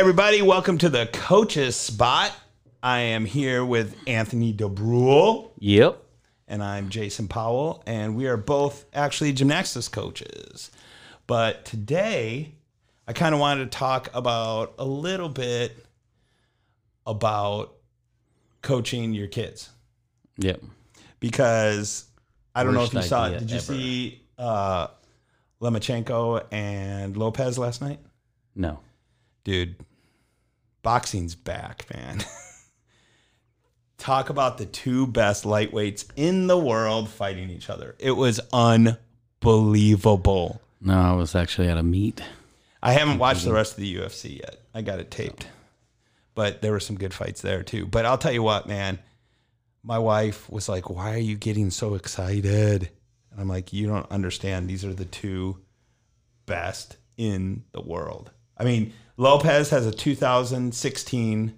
everybody. Welcome to the Coaches Spot. I am here with Anthony DeBrule, Yep. and I'm Jason Powell, and we are both actually gymnastics coaches. But today, I kind of wanted to talk about a little bit about coaching your kids Yep. because I don't know if you saw it. Did you ever. see uh, Lomachenko and Lopez last night? No. dude, boxing's back, man. Talk about the two best lightweights in the world fighting each other. It was unbelievable. No, I was actually at a meet. I haven't watched the rest of the UFC yet. I got it taped. But there were some good fights there too. But I'll tell you what, man. My wife was like, "Why are you getting so excited?" And I'm like, "You don't understand. These are the two best in the world." I mean, Lopez has a 2016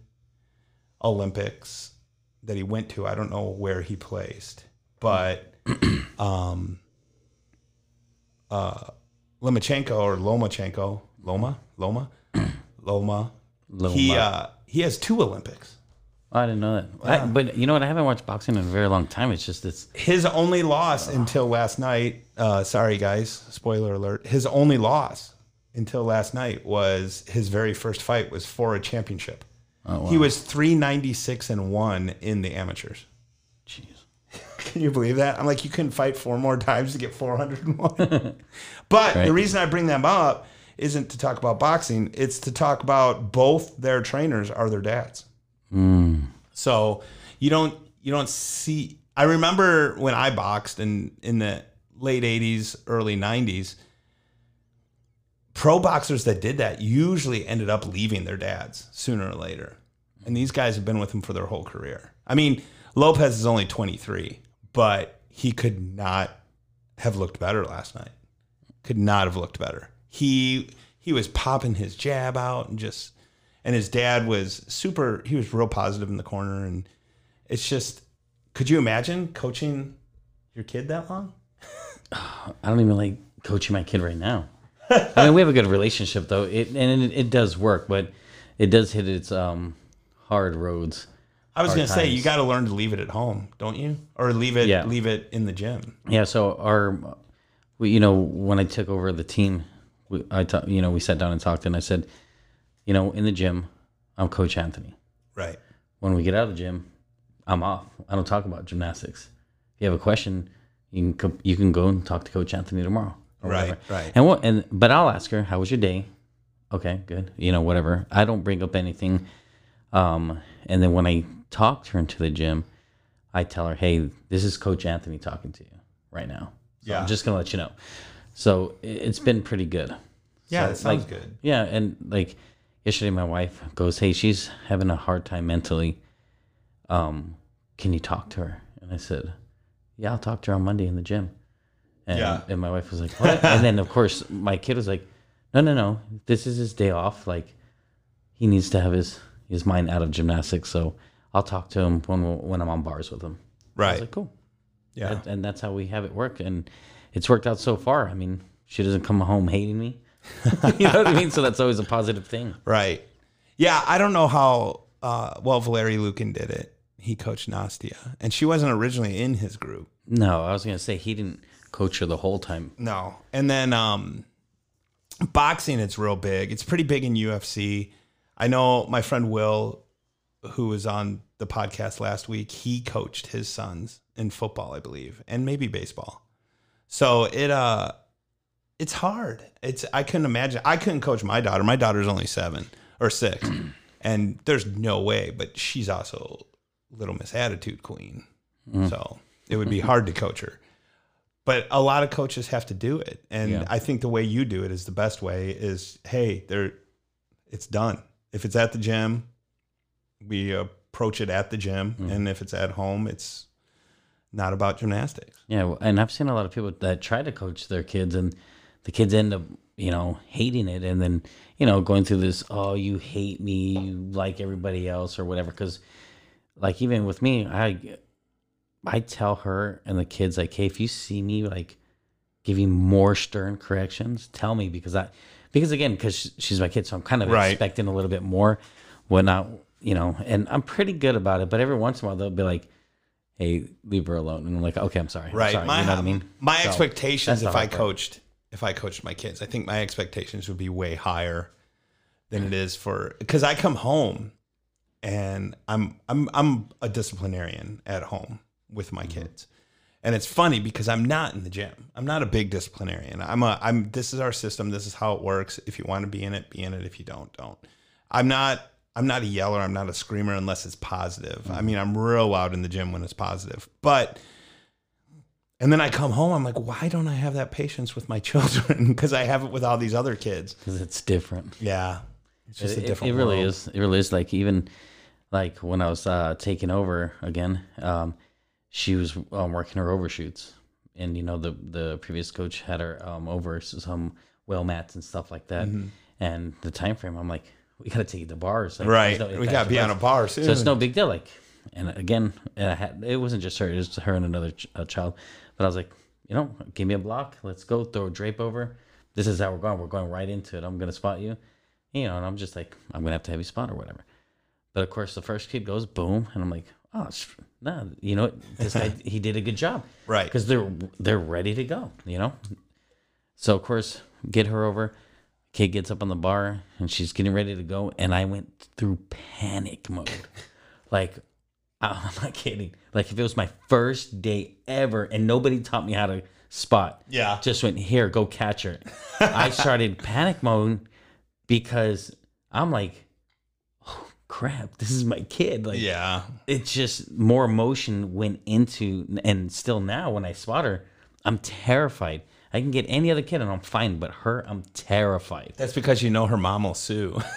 Olympics that he went to. I don't know where he placed, but um uh Lomachenko or Lomachenko, Loma, Loma, Loma. Loma. He uh, he has two Olympics. I didn't know that. I, but you know what? I haven't watched boxing in a very long time. It's just it's His only loss until last night. Uh, sorry guys, spoiler alert. His only loss until last night was his very first fight was for a championship. oh He was three ninety six and one in the amateurs. jeez. Can you believe that? I'm like, you couldn't fight four more times to get 401. but the reason I bring them up isn't to talk about boxing, it's to talk about both their trainers are their dads. Hmm. So you don't you don't see I remember when I boxed in in the late 80s, early 90s, pro boxers that did that usually ended up leaving their dads sooner or later. And these guys have been with them for their whole career. I mean, Lopez is only 23, but he could not have looked better last night. Could not have looked better. He he was popping his jab out and just and his dad was super he was real positive in the corner and it's just could you imagine coaching your kid that long? I don't even like coaching my kid right now. I mean, we have a good relationship though. It and it, it does work, but it does hit its um hard roads. I was going to say you got to learn to leave it at home, don't you? Or leave it Yeah. leave it in the gym. Yeah. So our, we, you know, when I took over the team, we, I, you know, we sat down and talked, and I said, you know, in the gym, I'm Coach Anthony. Right. when we get out of the gym, I'm off. I don't talk about gymnastics. If you have a question, you can co- you can go and talk to Coach Anthony tomorrow. Right, whatever. right. And what? And but I'll ask her, "How was your day?" Okay, good. You know, whatever. I don't bring up anything. Um, and then when I talk to her into the gym, I tell her, "Hey, this is Coach Anthony talking to you right now. So Yeah. I'm just gonna let you know." So it- it's been pretty good. Yeah, So, that sounds like, good. Yeah, and like yesterday, my wife goes, "Hey, she's having a hard time mentally. Um, can you talk to her?" And I said, "Yeah, I'll talk to her on Monday in the gym." And, Yeah. and my wife was like, "What?" and then of course my kid was like, "No, no, no. This is his day off. Like, he needs to have his his mind out of gymnastics. So I'll talk to him when when I'm on bars with him." I Right. was like, "Cool." yeah. And, and that's how we have it work, and it's worked out so far. I mean, she doesn't come home hating me. you know what I mean? So that's always a positive thing. Right. Yeah, I don't know how uh, well Valery Liukin did it. He coached Nastia, and she wasn't originally in his group. No, I was gonna say he didn't coach her the whole time. No. And then um, boxing, it's real big. It's pretty big in UFC. I know my friend Will, who was on the podcast last week, he coached his sons in football, I believe, and maybe baseball. So it uh it's hard. It's I couldn't imagine. I couldn't coach my daughter. My daughter's only seven or six, and there's no way. But she's also Little Miss Attitude Queen, so it would be hard to coach her. But a lot of coaches have to do it, and Yeah. I think the way you do it is the best way. Is hey, there, it's done. If it's at the gym, we approach it at the gym, mm. and if it's at home, it's not about gymnastics. Yeah, and I've seen a lot of people that try to coach their kids, and the kids end up, you know, hating it, and then you know going through this, oh, you hate me, you like everybody else, or whatever. Because, like, even with me, I, I tell her and the kids like, hey, if you see me like giving more stern corrections, tell me because I, because again, because she's my kid, so I'm kind of Right. expecting a little bit more. When not, you know, and I'm pretty good about it. But every once in a while, they'll be like, "Hey, leave her alone," and I'm like, "Okay, I'm sorry." I'm Right. sorry. my you know what I mean? my So, expectations if I part. coached if I coached my kids, I think my expectations would be way higher than it is for because I come home and I'm I'm I'm a disciplinarian at home with Mm-hmm. my kids. And it's funny because I'm not in the gym. I'm not a big disciplinarian. I'm a I'm this is our system. This is how it works. If you want to be in it, be in it. If you don't, don't. I'm not I'm not a yeller, I'm not a screamer unless it's positive. I mean, I'm real loud in the gym when it's positive. But and then I come home, I'm like, why don't I have that patience with my children? Because I have it with all these other kids. because it's different. Yeah. It's just It, a different it really world. is. It really is. Like even like when I was uh, taking over again, um, she was um, working her overshoots, and you know the the previous coach had her um, over some well mats and stuff like that. Mm-hmm. And the time frame, I'm like, we got to take the bars. Like, Right. no we got to be on a bar soon. So it's no big deal. Like, and again, and I had it wasn't just her; it was her and another ch- uh, child. But I was like, you know, give me a block. Let's go. Throw a drape over. This is how we're going. We're going right into it. I'm gonna spot you. You know, and I'm just like, I'm gonna have to have you spot or whatever. But of course, the first kid goes boom, and I'm like, oh, sh- nah, you know, this guy he did a good job, Right. Because they're they're ready to go. You know. So of course, get her over. Kid gets up on the bar and she's getting ready to go, and I went through panic mode. like, I'm not kidding. Like if it was my first day ever, and nobody taught me how to spot. Yeah. Just went here, go catch her. I started panic mode because I'm like, crap, this is my kid. Like, yeah. it's just more emotion went into and still now when I spot her, I'm terrified. I can get any other kid and I'm fine, but her, I'm terrified. That's because you know her mom will sue.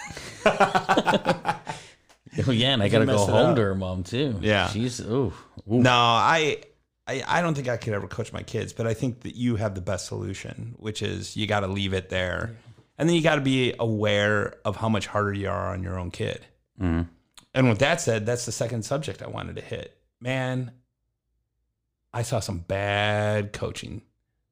Oh yeah, and I gotta go home up. to her mom too. Yeah. she's ooh, ooh. No, I, I I don't think I could ever coach my kids, but I think that you have the best solution, which is you got to leave it there, and then you got to be aware of how much harder you are on your own kid. Mhm. And with that said, that's the second subject I wanted to hit. Man, I saw some bad coaching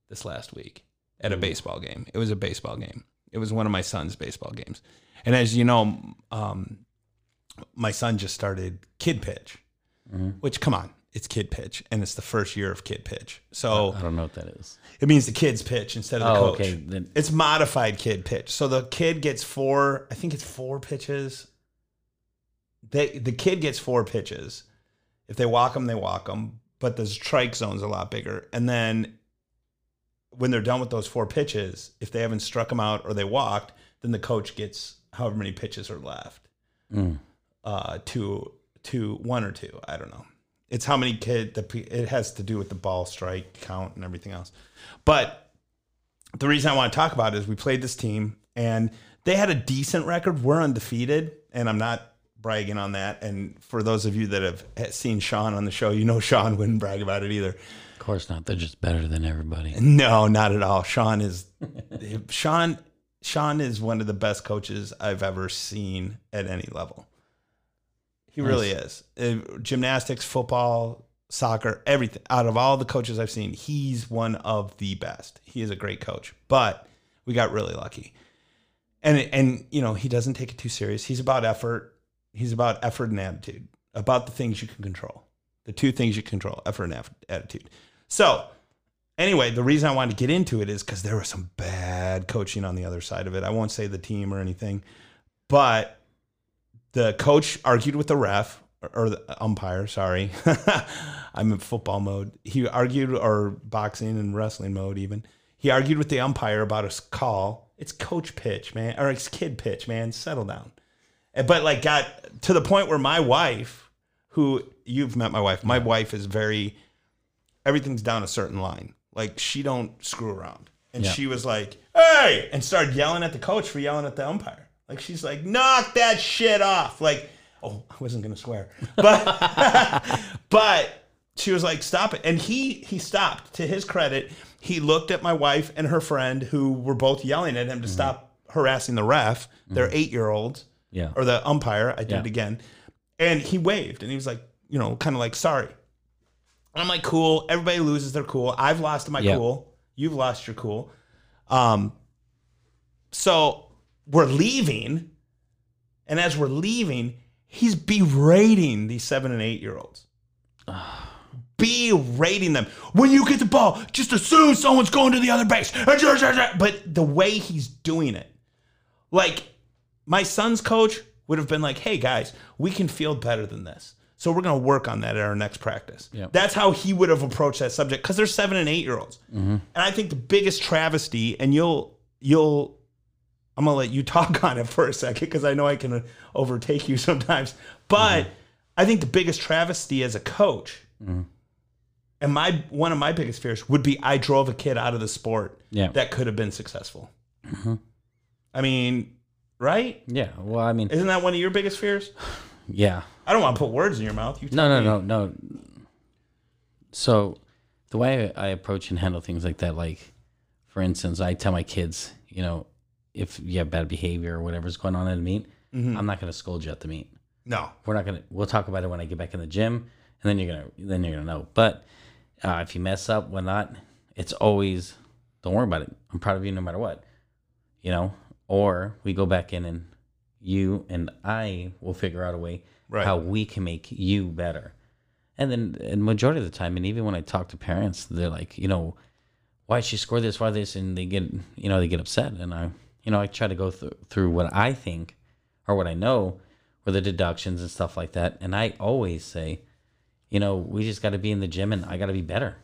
this last week at a baseball game. It was a baseball game. It was one of my son's baseball games, and as you know, um, my son just started kid pitch which come on it's kid pitch and it's the first year of kid pitch so I don't know what that is. it means the kids pitch instead of the Oh, coach okay. Then it's modified kid pitch so the kid gets four i think it's four pitches they the kid gets four pitches if they walk them they walk them but the strike zone's a lot bigger and then when they're done with those four pitches if they haven't struck them out or they walked then the coach gets however many pitches are left Mm. uh, to to one or two. I don't know. It's how many kid the it has to do with the ball strike count and everything else. But the reason I want to talk about it is we played this team and they had a decent record. We're undefeated, and I'm not bragging on that. And for those of you that have seen Sean on the show, you know Sean wouldn't brag about it either. of course not. They're just better than everybody. No, not at all. Sean is Sean. Sean is one of the best coaches I've ever seen at any level. He Nice. really is. Uh, gymnastics, football, soccer, everything. Out of all the coaches I've seen, he's one of the best. He is a great coach. But we got really lucky. And and you know, he doesn't take it too serious. He's about effort. He's about effort and attitude. About the things you can control. The two things you control, effort and attitude. So, anyway, the reason I wanted to get into it is because there was some bad coaching on the other side of it. I won't say the team or anything, but the coach argued with the ref or, or the umpire. Sorry, I'm in football mode. He argued, or boxing and wrestling mode, even. He argued with the umpire about a call. It's coach pitch, man, or it's kid pitch, man. Settle down. But like, got to the point where my wife, who you've met my wife, my wife is very everything's down a certain line. Like she don't screw around. And Yeah. she was like, "Hey!" and started yelling at the coach for yelling at the umpire. Like she's like, "Knock that shit off!" Like, oh, I wasn't gonna swear, but but she was like, "Stop it!" And he he stopped. To his credit, he looked at my wife and her friend, who were both yelling at him to mm-hmm. stop harassing the ref. They're mm-hmm. eight year olds Yeah. or the umpire. I did Yeah. it again. And he waved and he was like, you know, kind of like, sorry. And I'm like, cool. Everybody loses their cool. I've lost my Yeah. cool. You've lost your cool. Um, So we're leaving, and as we're leaving, he's berating these seven and eight year olds. berating them. When you get the ball, just assume someone's going to the other base. But the way he's doing it, like my son's coach would have been like, hey guys, we can field better than this. So we're going to work on that at our next practice. Yep. That's how he would have approached that subject because they're seven and eight year olds. Mm-hmm. And I think the biggest travesty, and you'll you'll, I'm gonna let you talk on it for a second because I know I can overtake you sometimes. But mm-hmm. I think the biggest travesty as a coach, mm-hmm. and my one of my biggest fears would be I drove a kid out of the sport Yeah. that could have been successful. I mean, right? Yeah. Well, I mean, Isn't that one of your biggest fears? yeah. I don't want to put words in your mouth. You No, tell no, me. no, no. So, the way I approach and handle things like that, like, for instance, I tell my kids, you know, if you have bad behavior or whatever's going on at a meet, Mm-hmm. I'm not going to scold you at the meet. No. We're not going to. We'll talk about it when I get back in the gym, and then you're gonna, then you're gonna know. But uh, if you mess up, whatnot, it's always, don't worry about it. I'm proud of you no matter what, you know. Or we go back in and you and I will figure out a way Right. how we can make you better. And then, and majority of the time, and even when I talk to parents, they're like, you know, why she score this? Why this? And they get, you know, they get upset. And I, you know, I try to go through through what I think or what I know, or the deductions and stuff like that. And I always say, you know, we just got to be in the gym, and I got to be better.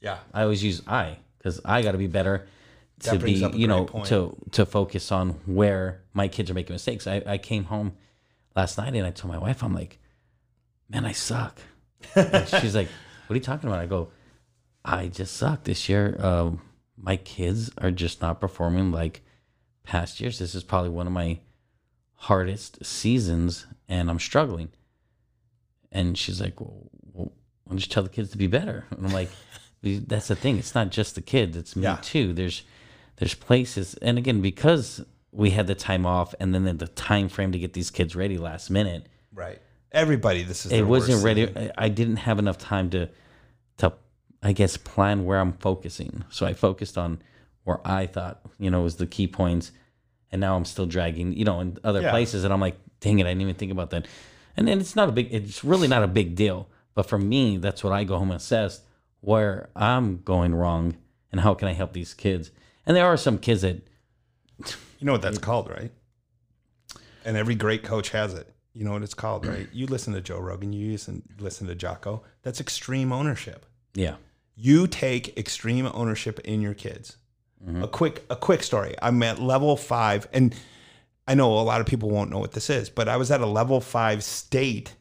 Yeah. I always use I because I got to be better That brings be, you know, point. to to focus on where my kids are making mistakes. I, I came home last night and I told my wife, I'm like, man, I suck. And she's like, what are you talking about? I go, I just suck this year. Um, my kids are just not performing like past years. This is probably one of my hardest seasons, and I'm struggling. And she's like, well, don't you tell the kids to be better? And I'm like, that's the thing. It's not just the kids. It's me Yeah. too. There's there's places, and again, because we had the time off, and then the time frame to get these kids ready last minute, Right. Everybody, this is it their wasn't worst ready. I I didn't have enough time to, to, I guess, plan where I'm focusing. So I focused on where I thought, you know, was the key points, and now I'm still dragging, you know, in other Yeah. places, and I'm like, dang it, I didn't even think about that. And then it's not a big, it's really not a big deal. But for me, that's what I go home and assess where I'm going wrong, and how can I help these kids. And there are some kids that You know what that's called, right? And every great coach has it. You know what it's called, right? You listen to Joe Rogan, you listen, listen to Jocko. That's extreme ownership. yeah, You take extreme ownership in your kids. Mm-hmm. A quick a quick story. I'm at level five, and I know a lot of people won't know what this is, but I was at a level five state,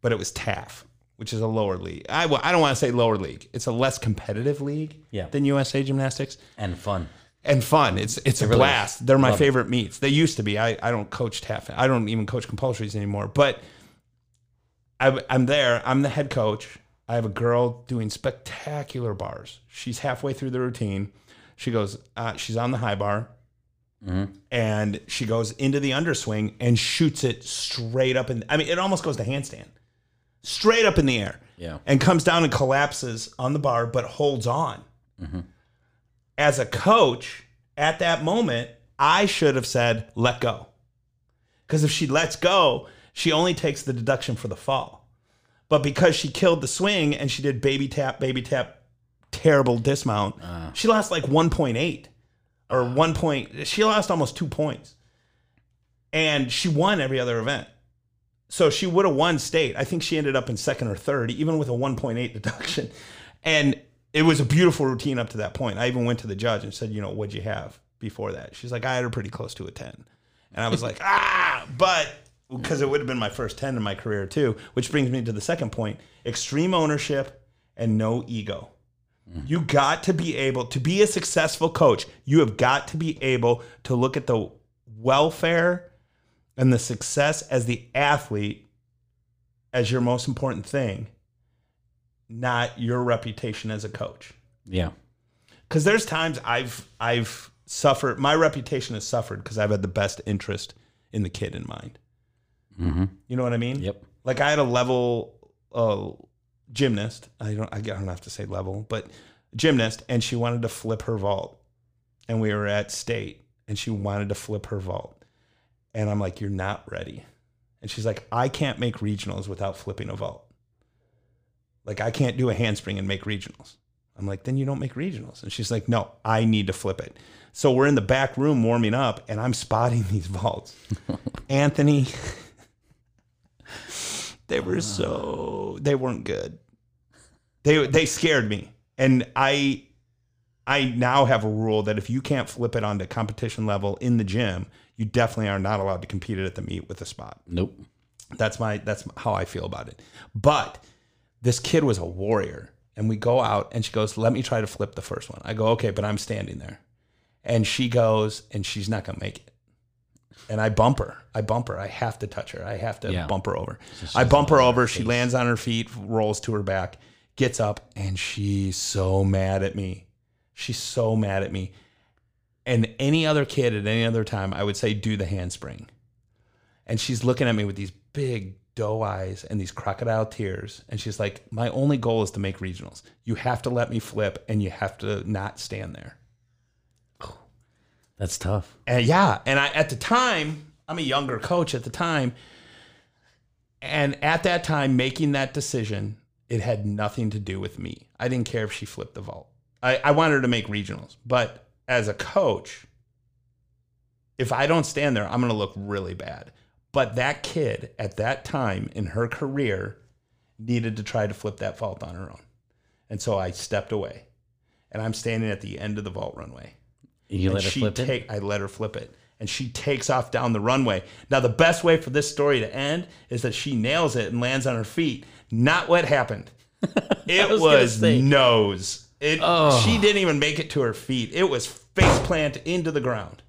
but it was TAF, which is a lower league. I, well, I don't want to say lower league. It's a less competitive league Yeah. than USA Gymnastics and fun. and fun. It's it's a really blast. They're my Love it. favorite meets. They used to be. I, I don't coach TAF. I don't even coach compulsories anymore. But I, I'm there. I'm the head coach. I have a girl doing spectacular bars. She's halfway through the routine. She goes. Uh, she's on the high bar, and she goes into the underswing and shoots it straight up. And I mean, it almost goes to handstand, straight up in the air Yeah. and comes down and collapses on the bar, but holds on. Mm-hmm. As a coach, at that moment, I should have said, let go. Because if she lets go, she only takes the deduction for the fall. But because she killed the swing and she did baby tap, baby tap, terrible dismount, ah. she lost like 1.8 or ah. 1 point. She lost almost two points. And she won every other event. So she would have won state. I think she ended up in second or third, even with a 1.8 deduction. And it was a beautiful routine up to that point. I even went to the judge and said, you know, what'd you have before that? She's like, I had her pretty close to a 10. And I was like, ah, but because it would have been my first 10 in my career too, which brings me to the second point extreme ownership and no ego. You got to be able to be a successful coach. You have got to be able to look at the welfare and the success as the athlete as your most important thing, not your reputation as a coach. Yeah. Because there's times I've I've suffered. My reputation has suffered because I've had the best interest in the kid in mind. Mm-hmm. You know what I mean? Yep. Like I had a level uh, gymnast. I don't. I don't have to say level, but gymnast, and she wanted to flip her vault, and we were at state, and she wanted to flip her vault. And I'm like, You're not ready. And she's like, I can't make regionals without flipping a vault. Like, I can't do a handspring and make regionals. I'm like, Then you don't make regionals. And she's like, No, I need to flip it. So we're in the back room warming up, and I'm spotting these vaults. Anthony, they were so, they weren't good. They, they scared me. And I I now have a rule that if you can't flip it onto competition level in the gym, you definitely are not allowed to compete it at the meet with a spot. Nope. That's my that's how I feel about it. But this kid was a warrior, and we go out, and she goes, "Let me try to flip the first one." I go, "Okay," but I'm standing there, and she goes, and she's not gonna make it. And I bump her. I bump her. I have to touch her. I have to Yeah. bump her over. she's I bump her over. She lands on her feet, rolls to her back, gets up, and she's so mad at me. She's so mad at me. And any other kid at any other time, I would say, do the handspring. And she's looking at me with these big doe eyes and these crocodile tears. And she's like, My only goal is to make regionals. You have to let me flip and you have to not stand there. That's tough. And yeah, and I at the time, I'm a younger coach at the time. And at that time, making that decision, it had nothing to do with me. I didn't care if she flipped the vault. I, I wanted her to make regionals. But as a coach, if I don't stand there, I'm gonna look really bad. But that kid at that time in her career needed to try to flip that vault on her own. And so I stepped away. And I'm standing at the end of the vault runway You and let her flip it. take I let her flip it. And she takes off down the runway. Now the best way for this story to end is that she nails it and lands on her feet. Not what happened. It was was, nose. It Oh. she didn't even make it to her feet. It was face plant into the ground.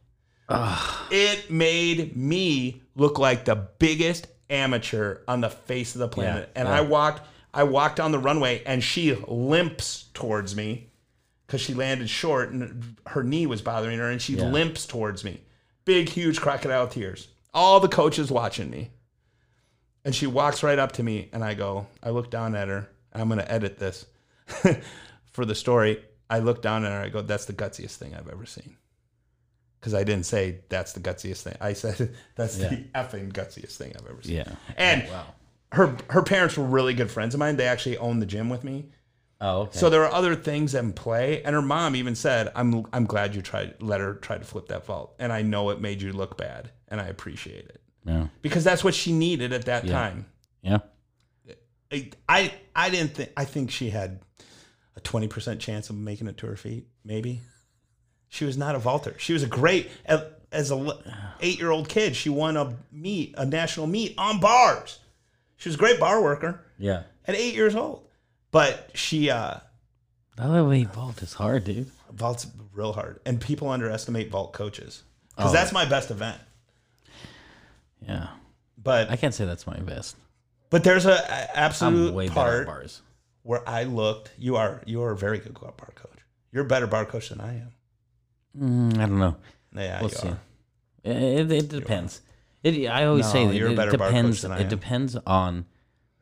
It made me look like the biggest amateur on the face of the planet. Yeah, and yeah. I walked I walked on the runway and she limps towards me because she landed short and her knee was bothering her and she Yeah. limps towards me. Big, huge crocodile tears. All the coaches watching me. And she walks right up to me and I go, I look down at her. And I'm going to edit this for the story. I look down at her. I go, that's the gutsiest thing I've ever seen. Because I didn't say that's the gutsiest thing. I said that's the effing gutsiest thing I've ever seen. Yeah. And oh, Wow. her her parents were really good friends of mine. They actually owned the gym with me. Oh, okay. So there are other things in play. And her mom even said, "I'm I'm glad you tried let her try to flip that vault, and I know it made you look bad, and I appreciate it yeah. because that's what she needed at that Yeah. time." Yeah. I, I I didn't think I think she had a twenty percent chance of making it to her feet. Maybe she was not a vaulter. She was a great as a eight year old kid. She won a meet a national meet on bars. She was a great bar worker Yeah. at eight years old. But she uh, That way vault is hard, dude. vault's real hard, and people underestimate vault coaches because Oh. that's my best event. Yeah. But I can't say that's my best. but there's a, a I'm absolute way better at part bars. Where I looked. You are you are a very good bar coach. You're a better bar coach than I am. Mm, I don't know. Yeah, We'll you see. are. It, it depends. It, I always No, say that you're a it better bar coach depends. than I It depends on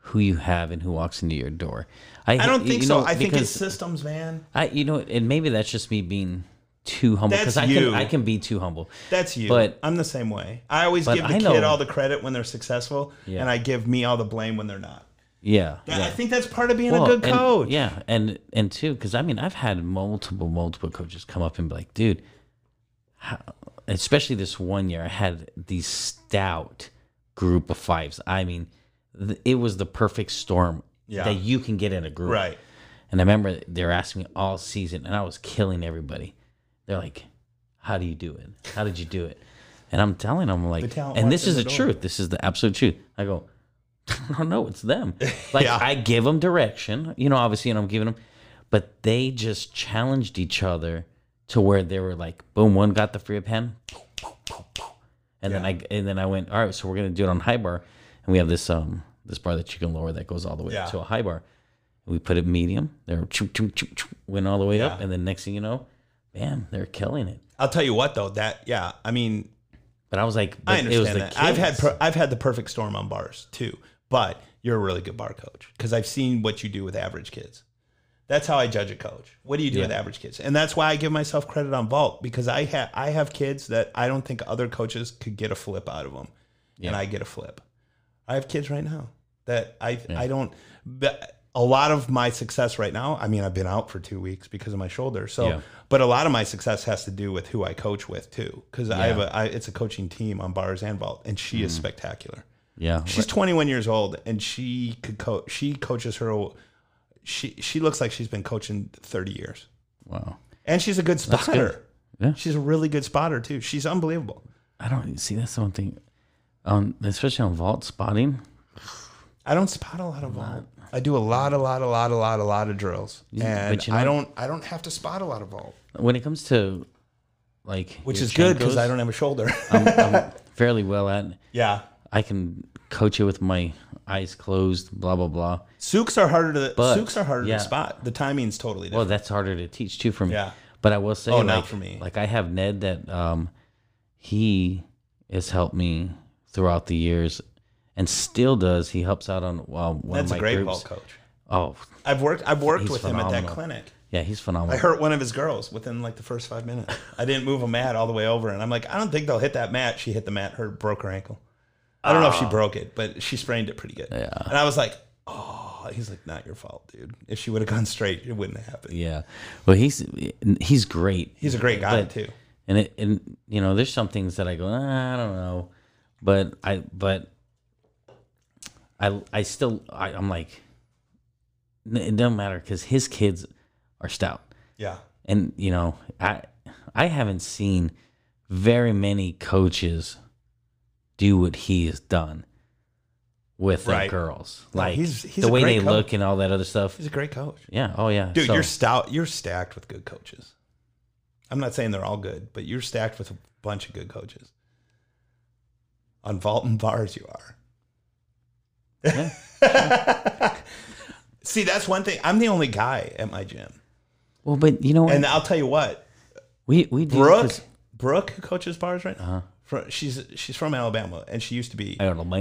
who you have and who walks into your door. I, I don't you think so. I think it's systems, man. I, you know, and maybe that's just me being too humble because I you. can I can be too humble. That's you. But- I'm the same way. I always give the kid know- all the credit when they're successful, Yeah. and I give me all the blame when they're not. Yeah, That- yeah. I think that's part of being Well, a good and- coach. yeah, and and two, because I mean, I've had multiple multiple coaches come up and be like, dude, how, especially this one year, I had these stout group of fives. I mean, th- it was the perfect storm Yeah. that you can get in a group. Right. And I remember they were asking me all season, and I was killing everybody. They're like, "How do you do it? How did you do it?" And I'm telling them like, talent and this is the the truth. This is the absolute truth. I go, I don't know, it's them. Like Yeah. I give them direction, you know, obviously, and I'm giving them, but they just challenged each other to where they were like, boom, one got the free pen, and then I and then I went, all right, so we're gonna do it on high bar, and we have this um this bar that you can lower that goes all the way Yeah. up to a high bar. We put it medium. Choo, went all the way up, and then next thing you know, bam, they're killing it. I'll tell you what though. That yeah. I mean, But I was like, I but it was understand that. I've had per, I've had the perfect storm on bars too. But you're a really good bar coach because I've seen what you do with average kids. That's how I judge a coach. What do you do with average kids? And that's why I give myself credit on vault because I have I have kids that I don't think other coaches could get a flip out of them, and I get a flip. I have kids right now that I I don't. But a lot of my success right now. I mean, I've been out for two weeks because of my shoulder. So, Yeah. but a lot of my success has to do with who I coach with too, because I have a I, it's a coaching team on bars and vault, and she Mm-hmm. is spectacular. Yeah. She's 21 years old and she could coach. She coaches her. She she looks like she's been coaching 30 years, Wow. and she's a good spotter. Yeah. She's a really good spotter too. She's unbelievable. I don't see that's the one thing. Um, especially on vault spotting. I don't spot a lot of vault. I do a lot, a lot, a lot, a lot, a lot of drills, and but you I don't I don't have to spot a lot of vault, When it comes to like which is good because I don't have a shoulder. I'm, I'm fairly well at. yeah, I can coach it with my eyes closed. Blah blah blah. Tsuks are harder to But, Tsuks are harder yeah. to spot. The timing's totally Well, different. that's harder to teach too for me. Yeah. But I will say, Oh, like, not for me. Like I have Ned that um, he has helped me throughout the years, and still does. He helps out on well, one that's of a my great groups. vault coach. Oh, I've worked I've worked with him at that clinic. yeah, he's phenomenal. I hurt one of his girls within like the first five minutes. I didn't move a mat all the way over, and I'm like, I don't think they'll hit that mat. She hit the mat, her broke her ankle. I don't know if she broke it, but she sprained it pretty good. Yeah. And I was like, oh, he's like, not your fault, dude. If she would have gone straight, it wouldn't have happened. Yeah. Well, he's he's great. He's a great guy But- too. and it and you know there's some things that I go "Ah, I don't know, but I but I I still I, I'm like it doesn't matter because his kids are stout Yeah. and you know I I haven't seen very many coaches do what he has done with Right. girls No, like he's- he's the way they coach. look and all that other stuff He's a great coach. yeah oh yeah Dude, So- you're stout. You're stacked with good coaches. I'm not saying they're all good, but you're stacked with a bunch of good coaches. On vault and bars, you are. See, that's one thing. I'm the only guy at my gym, well but you know what and I'll tell you what. we we do Brooke, Brooke, who coaches bars right now. Uh-huh. She's she's from Alabama, and she used to be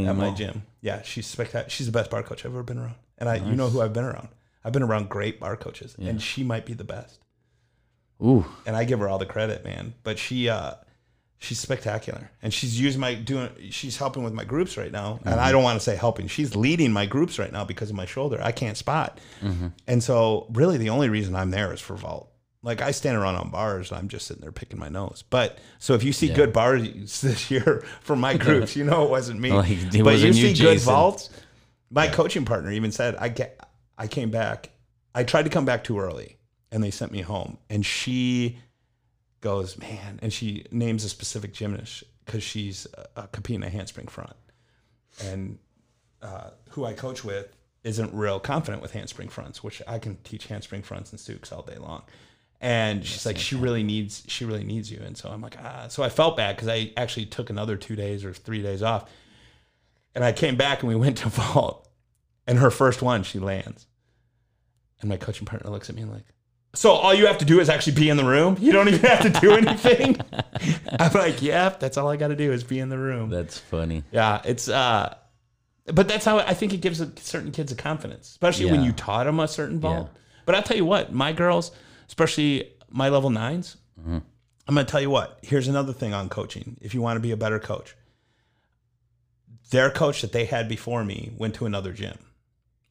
at my gym. Yeah, she's spectacular. She's the best bar coach I've ever been around, and I you know who I've been around. I've been around great bar coaches, and she might be the best. ooh and I give her all the credit, man. But she uh she's spectacular. And she's using my doing she's helping with my groups right now. And I don't want to say helping. She's leading my groups right now because of my shoulder. I can't spot. And so really the only reason I'm there is for vault. Like I stand around on bars and I'm just sitting there picking my nose. But so if you see good bars this year from my groups, you know it wasn't me. Like, it but you see good vaults. My coaching partner even said I get I came back. I tried to come back too early and they sent me home. And she goes, man, and she names a specific gymnast because she's competing a handspring front. And uh, who I coach with isn't real confident with handspring fronts, which I can teach handspring fronts and tsuks all day long. And she's like, she really needs, she really needs you. And so I'm like, ah. So I felt bad because I actually took another two days or three days off. And I came back and we went to vault. And her first one, she lands. And my coaching partner looks at me like, so all you have to do is actually be in the room. You don't even have to do anything. I'm like, yeah, that's all I got to do is be in the room. That's funny. Yeah, it's uh, but that's how I think it gives a, certain kids a confidence, especially when you taught them a certain vault. Yeah. But I'll tell you what, my girls, especially my level 9s Mm-hmm. I'm gonna tell you what. Here's another thing on coaching. If you want to be a better coach, their coach that they had before me went to another gym,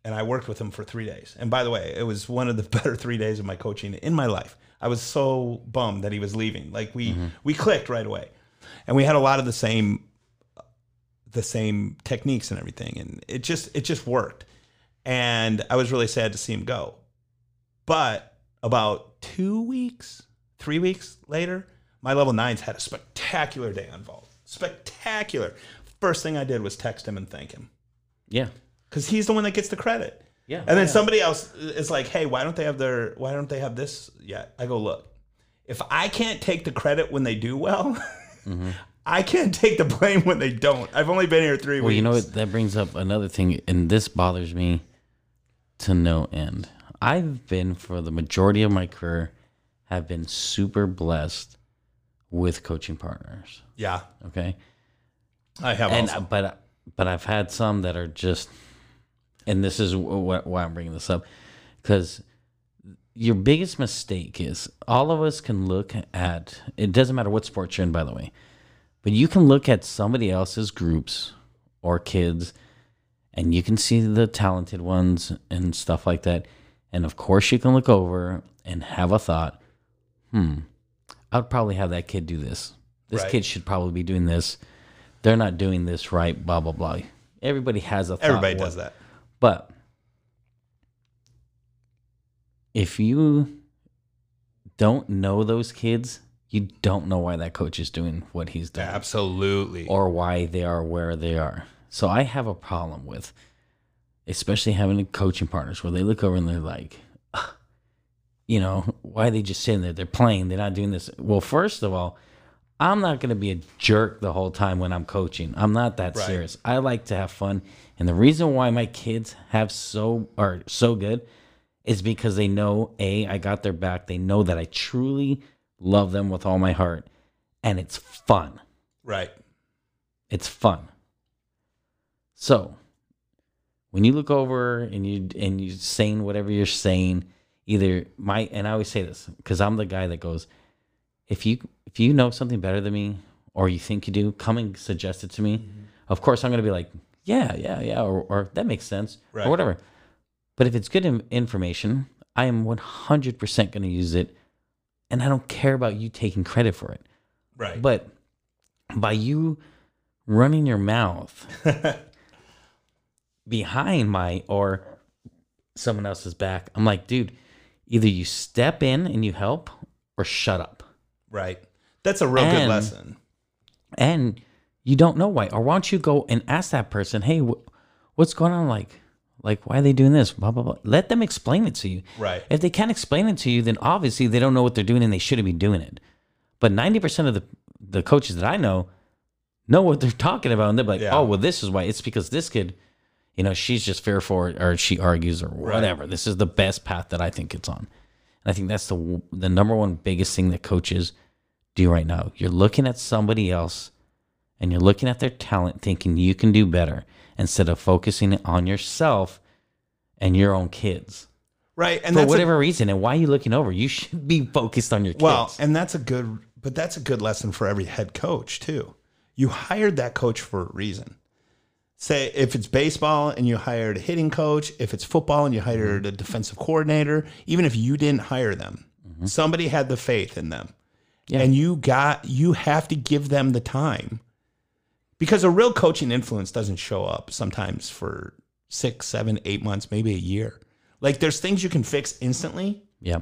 and I worked with him for three days. And by the way, it was one of the better three days of my coaching in my life. I was so bummed that he was leaving. Like we we clicked right away, and we had a lot of the same the same techniques and everything, and it just it just worked. And I was really sad to see him go. But about two weeks, three weeks later, my level nines had a spectacular day on vault. Spectacular. First thing I did was text him and thank him Yeah. because he's the one that gets the credit. Yeah. And then somebody else is like, "Hey, why don't they have their? Why don't they have this yet?" I go, "Look, if I can't take the credit when they do well, mm-hmm. I can't take the blame when they don't. I've only been here three Well, weeks. Well, you know what? That brings up another thing, and this bothers me to no end. I've been for the majority of my career, have been super blessed with coaching partners. Yeah, Okay, I have. and also. but but I've had some that are just, and this is wh- wh- why I'm bringing this up, because your biggest mistake is all of us can look at it doesn't matter what sport you're in by the way but you can look at somebody else's groups or kids and you can see the talented ones and stuff like that and of course you can look over and have a thought hmm i'd probably have that kid do this this Right. kid should probably be doing this they're not doing this right blah blah blah everybody has a thought Everybody does that. but if you don't know those kids, you don't know why that coach is doing what he's doing Absolutely. or why they are where they are. So I have a problem with, especially having a coaching partners where they look over and they're like, "Ugh, you know, why are they just sitting there? They're playing. They're not doing this. Well, first of all, I'm not going to be a jerk the whole time when I'm coaching. I'm not that Right. serious. I like to have fun, and the reason why my kids have so are so good is because they know a I got their back. They know that I truly love them with all my heart, and it's fun. right. It's fun. So, when you look over and you and you saying whatever you're saying, either my and I always say this because I'm the guy that goes, if you if you know something better than me or you think you do, come and suggest it to me. Mm-hmm. Of course, I'm gonna be like, yeah, yeah, yeah, or, or that makes sense Right. or whatever. But if it's good information, I am 100% gonna use it, and I don't care about you taking credit for it. Right. But by you running your mouth behind my or someone else's back, I'm like, dude, either you step in and you help or shut up. right. That's a real good lesson. And you don't know why. Or why don't you go and ask that person, hey, wh- what's going on? Like, like, why are they doing this? Blah, blah, blah. Let them explain it to you. Right. If they can't explain it to you, then obviously they don't know what they're doing and they shouldn't be doing it. But 90% of the, the coaches that I know know what they're talking about. And they're like, Yeah. oh, well, this is why. It's because this kid, you know, she's just fearful or, or she argues or whatever. This is the best path that I think it's on. And I think that's the the number one biggest thing that coaches do right now. You're looking at somebody else and you're looking at their talent thinking you can do better instead of focusing on yourself and your own kids Right. And for that's a- whatever reason. And why are you looking over? You should be focused on your kids. Well, and that's a good, but that's a good lesson for every head coach too. You hired that coach for a reason. Say if it's baseball and you hired a hitting coach, if it's football and you hired mm-hmm. a defensive coordinator, even if you didn't hire them, mm-hmm. somebody had the faith in them. Yeah. And you got you have to give them the time. Because a real coaching influence doesn't show up sometimes for six, seven, eight months, maybe a year. Like there's things you can fix instantly, Yeah.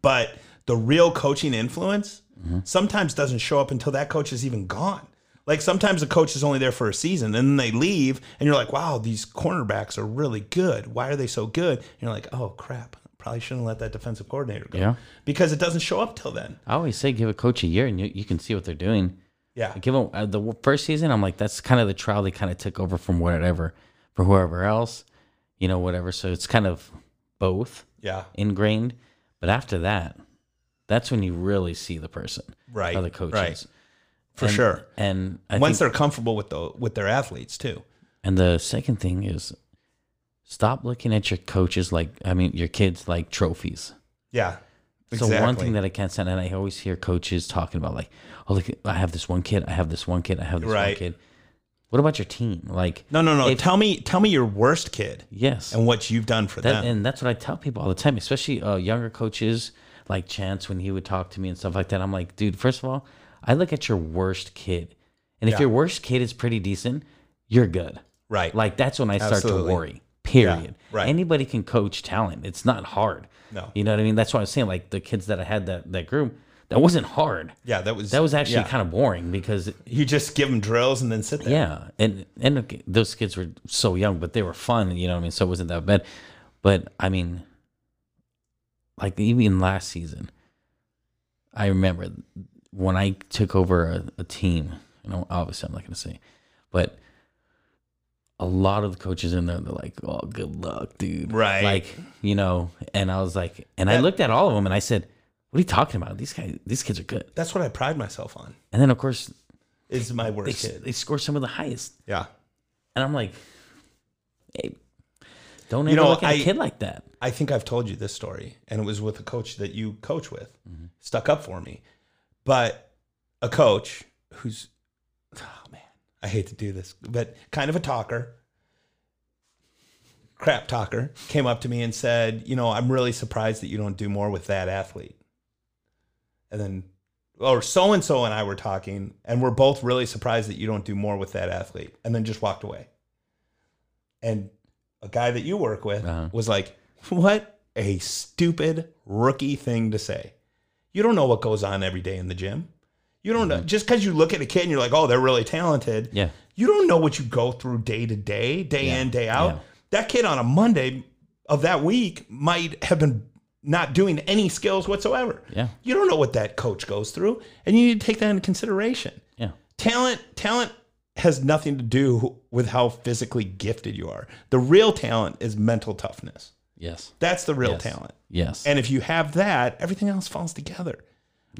but the real coaching influence mm-hmm. sometimes doesn't show up until that coach is even gone. Like sometimes a coach is only there for a season and then they leave and you're like, wow, these cornerbacks are really good. Why are they so good? And you're like, oh crap, probably shouldn't let that defensive coordinator go. Yeah. Because it doesn't show up till then. I always say give a coach a year and you, you can see what they're doing. Yeah. Give them uh, the first season. I'm like, that's kind of the trial they kind of took over from whatever for whoever else, you know, whatever. So it's kind of both Yeah. ingrained. But after that, that's when you really see the person, Right. or the coaches, Right. For And- sure. And I Once think, they're comfortable with the with their athletes too. and the second thing is, stop looking at your coaches like I mean your kids like trophies. Yeah. Exactly. So one thing that I can't stand, and I always hear coaches talking about, like, oh look, I have this one kid, I have this one kid, I have this one kid. What about your team? Like, no, no, no. if- tell me tell me your worst kid yes, and what you've done for that, them. and that's what I tell people all the time, especially uh, younger coaches like Chance when he would talk to me and stuff like that. I'm like, dude, first of all, I look at your worst kid, and if Yeah. your worst kid is pretty decent, you're good. right. Like that's when I start Absolutely. to worry. Period. right. Anybody can coach talent. It's not hard. No. You know what I mean? That's why I was saying like the kids that I had that that group that wasn't hard. yeah, that was That was actually yeah. kind of boring because you just give them drills and then sit there. yeah, and and those kids were so young, but they were fun. You know what I mean? So it wasn't that bad. But I mean, like even last season, I remember when I took over a, a team. You know, obviously I'm not going to say, but a lot of the coaches in there, they're like, "Oh, good luck, dude." Right. Like you know, and I was like, and I looked at all of them, and I said, "What are you talking about? These guys, these kids are good." That's what I pride myself on. And then of course Is my they worst kid. they score some of the highest. Yeah. And I'm like, hey, Don't You ever know, look at I- a kid like that. I think I've told you this story, and it was with a coach that you coach with, Mm-hmm. stuck up for me. But a coach who's, oh man, I hate to do this, but kind of a talker, crap talker, came up to me and said, You know, I'm really surprised that you don't do more with that athlete. And then, or so and so and I were talking, and we're both really surprised that you don't do more with that athlete, and then just walked away. And a guy that you work with Uh-huh. was like, What a stupid rookie thing to say. You don't know what goes on every day in the gym. You don't know mm-hmm. just because you look at a kid and you're like, oh, they're really talented. Yeah. You don't know what you go through day to day, day Yeah. in, day out. Yeah. That kid on a Monday of that week might have been not doing any skills whatsoever. Yeah. You don't know what that coach goes through, and you need to take that into consideration. Yeah. Talent, talent has nothing to do with how physically gifted you are. The real talent is mental toughness. Yes. That's the real Yes. talent. Yes. And if you have that, everything else falls together.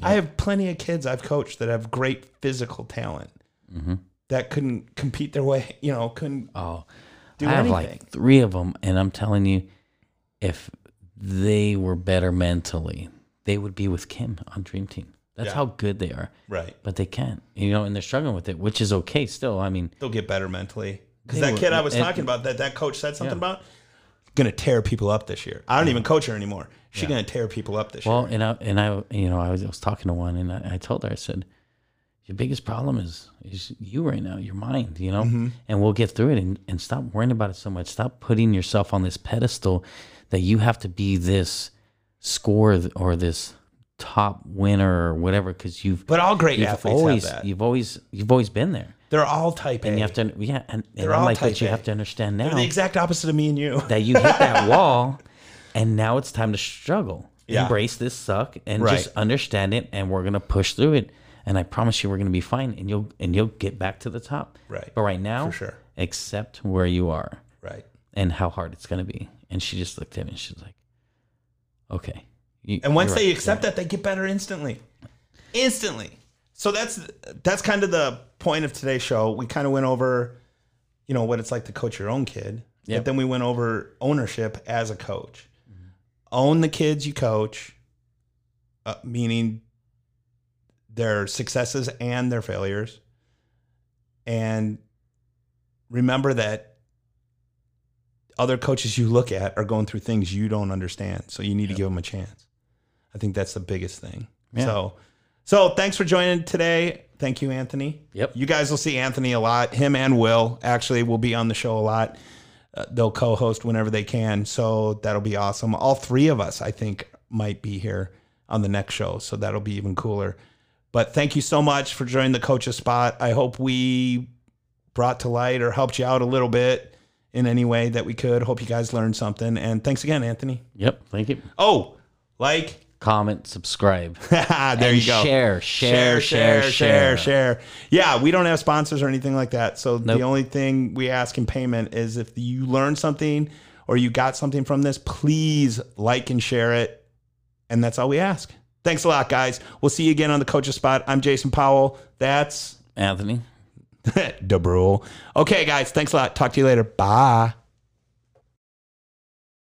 I have plenty of kids I've coached that have great physical talent mm-hmm. that couldn't compete their way, you know, couldn't oh, do I have anything. like three of them, and I'm telling you, if they were better mentally, they would be with Kim on Dream Team. That's Yeah. how good they are. right. But they can't, you know, and they're struggling with it, which is okay still. I mean, They'll get better mentally. Because that kid I was And- talking about, that that coach said something Yeah. about, gonna tear people up this year. I don't even coach her anymore. She's gonna tear people up this well, year. Well, and I and I, you know, I was, I was talking to one, and I, I told her, I said, your biggest problem is is you right now, your mind, you know, Mm-hmm. and we'll get through it, and and stop worrying about it so much. Stop putting yourself on this pedestal that you have to be this score or this top winner or whatever because you've But all great you've athletes always have that. you've always you've always been there, They're all type A. and you have to yeah, and, and They're all like, but type you A. have to understand They're now the exact opposite of me and you. that you hit that wall and now it's time to struggle. Yeah. Embrace this suck and Right. just understand it and we're gonna push through it. And I promise you we're gonna be fine and you'll and you'll get back to the top. Right. But right now, For sure. accept where you are right. and how hard it's gonna be. And she just looked at me and she's like, Okay. You- And once you're they right. accept that, they get better instantly. Instantly. So that's that's kind of the point of today's show. We kind of went over, you know, what it's like to coach your own kid. Yep. But then we went over ownership as a coach. Own the kids you coach, uh, meaning their successes and their failures. And remember that other coaches you look at are going through things you don't understand. So you need to give them a chance. I think that's the biggest thing. Yeah. So, so thanks for joining today. Thank you, Anthony. Yep. You guys will see Anthony a lot. Him and Will actually will be on the show a lot. Uh, they'll co-host whenever they can, so that'll be awesome. All three of us, I think, might be here on the next show, so that'll be even cooler. But thank you so much for joining the coach's spot. I hope we brought to light or helped you out a little bit in any way that we could. Hope you guys learned something. And thanks again, Anthony. Yep, thank you. Oh, like Comment, subscribe. there you go. share, share, share, share, share. share. Yeah, we don't have sponsors or anything like that. So the only thing we ask in payment is if you learned something or you got something from this, please like and share it. And that's all we ask. Thanks a lot, guys. We'll see you again on the coach's spot. I'm Jason Powell. That's Anthony. DeBrule. Okay, guys. Thanks a lot. Talk to you later. Bye.